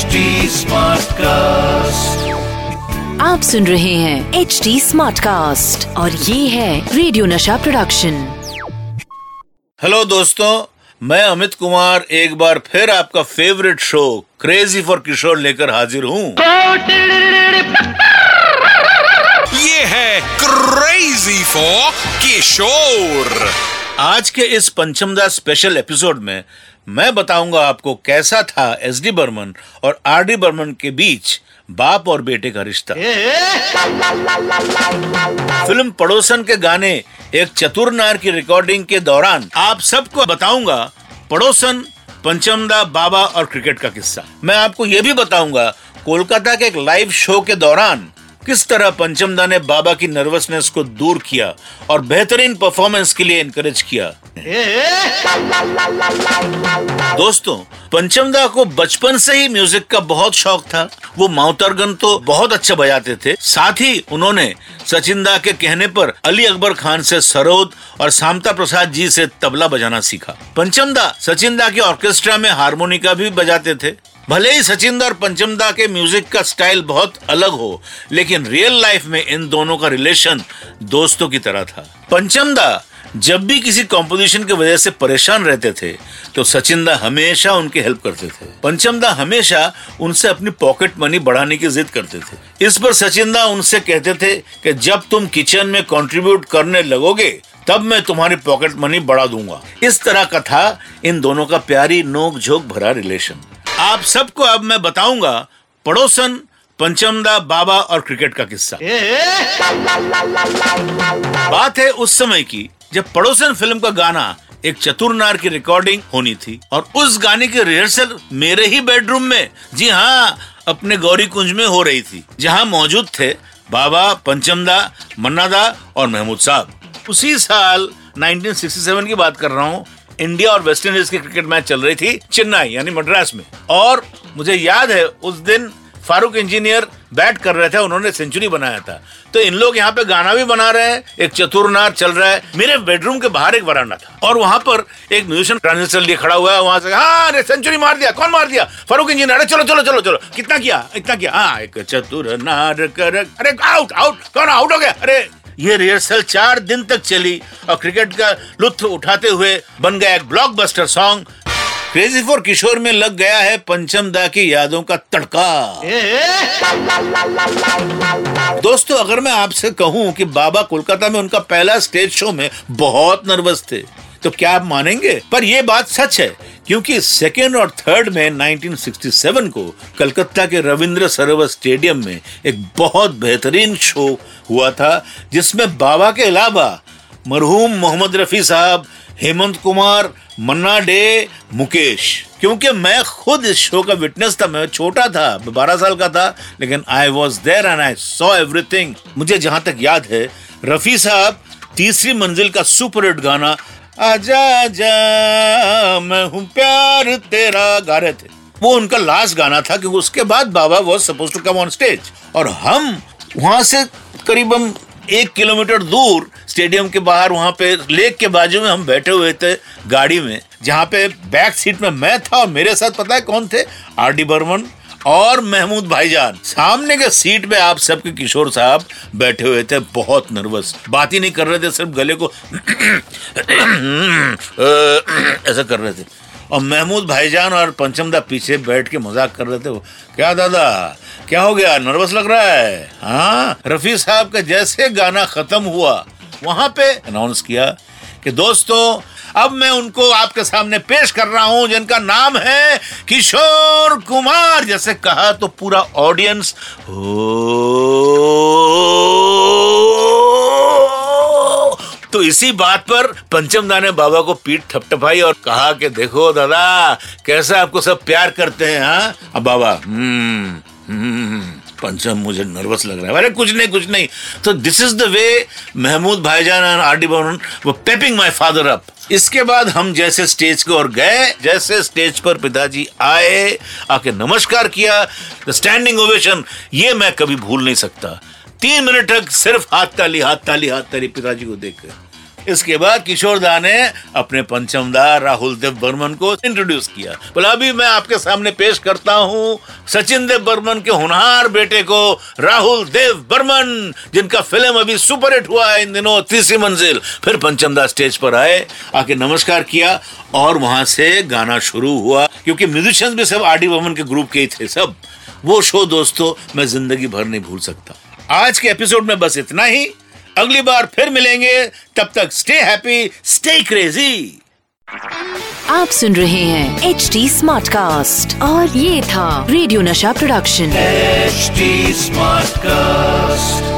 HD cast आप सुन रहे हैं एच डी स्मार्ट कास्ट और ये है रेडियो नशा प्रोडक्शन हेलो दोस्तों मैं अमित कुमार एक बार फिर आपका favourite show crazy for Kishore लेकर हाजिर हूँ। ये है क्रेजी फॉर किशोर आज के इस पंचमदा स्पेशल एपिसोड में मैं बताऊँगा आपको कैसा था एस डी बर्मन और आर डी बर्मन के बीच बाप और बेटे का रिश्ता। फ़िल्म पड़ोसन के गाने एक चतुर नार की रिकॉर्डिंग के दौरान आप सबको बताऊँगा पड़ोसन पंचमदा बाबा और क्रिकेट का किस्सा। मैं आपको ये भी बताऊँगा कोलकाता के एक लाइव शो के दौरान किस तरह पंचमदा ने बाबा की नर्वसनेस को दूर किया और बेहतरीन परफॉर्मेंस के लिए इनकरेज किया? दोस्तों, पंचमदा को बचपन से ही म्यूज़िक का बहुत शौक था। वो माउतरगन तो बहुत अच्छा बजाते थे। साथ ही उन्होंने सचिंदा के कहने पर अली अकबर खान से सरोद और सामता प्रसाद जी से तबला बजाना सीखा। पंचमदा सचिंदा के ऑर्केस्ट्रा में हारमोनिका भी बजाते थे। भले ही सचिंदा और पंचमदा के म्यूज़िक का स्टाइल बहुत अलग हो, लेकिन रियल लाइफ में इन दोनों का रिलेशन दोस्तों की तरह था। पंचमदा, जब भी किसी कॉम्पोजिशन की वजह से परेशान रहते थे तो सचिंदा हमेशा उनकी हेल्प करते थे। पंचमदा हमेशा उनसे अपनी पॉकेट मनी बढ़ाने की जिद करते थे। इस पर सचिंदा उनसे कहते थे कि जब तुम किचन में कंट्रीब्यूट करने लगोगे, तब मैं तुम्हारी पॉकेट मनी बढ़ा दूँगा। इस तरह का था इन दोनों का प्यारी नोक झोंक भरा रिलेशन आप सबको अब मैं बताऊँगा पड़ोसन पंचमदा बाबा और क्रिकेट का किस्सा। बात है उस समय की जब पड़ोसन फ़िल्म का गाना एक चतुर नार की रिकॉर्डिंग होनी थी और उस गाने की रिहर्सल मेरे ही बेडरूम में जी हाँ अपने गौरी कुंज में हो रही थी जहाँ मौजूद थे बाबा पंचमदा मन्नादा और महमूद साहब। उसी साल 1967 की बात कर रहा हूँ इंडिया और वेस्ट इंडीज की क्रिकेट मैच चल रही थी चेन्नई, यानी मद्रास में। और मुझे याद है, उस दिन फारूक इंजीनियर बैट कर रहे थे, उन्होंने सेंचुरी बनाया था। तो इन लोग यहाँ पे गाना भी बना रहे हैं, एक चतुरनार चल रहा है। मेरे बेडरूम के बाहर एक वरांडा था, और वहाँ पर एक म्यूजिशियन ट्रांजिस्टर लिए खड़ा हुआ है, वहाँ से हाँ अरे, सेंचुरी मार दिया, कौन मार दिया? फारूक इंजीनियर, अरे, चलो चलो चलो चलो, कितना किया, इतना किया? हाँ एक चतुर नार कर, अरे आउट आउट कौन आउट हो गया? अरे ये रिहर्सल चार दिन तक चली और क्रिकेट का लुत्फ उठाते हुए बन गया एक blockbuster song crazy for Kishore में लग गया है पंचम दा की यादों का तड़का। दोस्तों अगर मैं आपसे कहूँ कि बाबा कोलकाता में उनका पहला स्टेज शो में बहुत नर्वस थे तो क्या आप मानेंगे? पर यह बात सच है, क्योंकि सेकेंड और थर्ड में 1967 को कलकत्ता के रविंद्र सरोवर स्टेडियम में एक बहुत बेहतरीन शो हुआ था, जिसमें बाबा के अलावा मरहूम मोहम्मद रफी साहब, हेमंत कुमार, मन्ना डे, मुकेश। क्योंकि मैं खुद इस शो का विटनेस था, मैं छोटा था, बारह साल का था, लेकिन I was there and I saw everything मुझे जहाँ तक याद है, रफी साहब तीसरी मंजिल का सुपर हिट गाना आजा आजा, मैं हूँ प्यार, तेरा गा रहे थे वो उनका लास्ट गाना था क्योंकि उसके बाद Baba was supposed to come on stage और हम वहाँ से करीबन एक किलोमीटर दूर स्टेडियम के बाहर, वहाँ पे लेक के बाजू में हम बैठे हुए थे गाड़ी में, जहाँ पे बैक सीट में मैं था और मेरे साथ पता है कौन थे? आर डी बर्मन और महमूद भाईजान, सामने के सीट पे आप सबके किशोर साहब बैठे हुए थे, बहुत नर्वस। बात ही नहीं कर रहे थे, सिर्फ़ गले को ऐसा कर रहे थे। और महमूद भाईजान और पंचमदा पीछे बैठ के मज़ाक कर रहे थे क्या दादा, क्या हो गया, नर्वस लग रहा है? हाँ रफी साहब का जैसे गाना खत्म हुआ, वहाँ पे अनाउंस किया कि दोस्तों अब मैं उनको आपके सामने पेश कर रहा हूँ, जिनका नाम है किशोर कुमार। जैसे कहा तो पूरा ऑडियंस हो तो इसी बात पर पंचमदा ने बाबा को पीठ थपथपाई और कहा कि देखो दादा, कैसे आपको सब प्यार करते हैं हाँ? अब बाबा हम्म हम्म। पंचम, मुझे नर्वस लग रहा है। अरे कुछ नहीं कुछ नहीं। तो this is the way Mehmood भाईजान और आर डी बर्मन वो पेपिंग माय फादर अप इसके बाद हम जैसे स्टेज की और गए, जैसे स्टेज पर पिताजी आए, आके नमस्कार किया स्टैंडिंग ओवेशन ये मैं कभी भूल नहीं सकता। तीन मिनट तक सिर्फ़ हाथ ताली हाथ ताली हाथ ताली पिताजी को देख इसके बाद किशोर दा ने अपने पंचमदार राहुल देव बर्मन को इंट्रोड्यूस किया। बोला, अभी मैं आपके सामने पेश करता हूँ सचिन देव बर्मन के होनहार बेटे को, राहुल देव बर्मन, जिनका फ़िल्म अभी सुपरहिट हुआ है इन दिनों, तीसरी मंजिल। फिर पंचमदा स्टेज पर आए, आके नमस्कार किया और वहाँ से गाना शुरू हुआ, क्योंकि म्यूजिशियंस भी सब आर डी बर्मन के ग्रुप के ही थे सब। वो शो दोस्तों, मैं ज़िंदगी भर नहीं भूल सकता। आज के एपिसोड में बस इतना ही। अगली बार फिर मिलेंगे। तब तक स्टे हैप्पी स्टे क्रेजी आप सुन रहे हैं एच डी स्मार्ट कास्ट और ये था रेडियो नशा प्रोडक्शन एच स्मार्ट कास्ट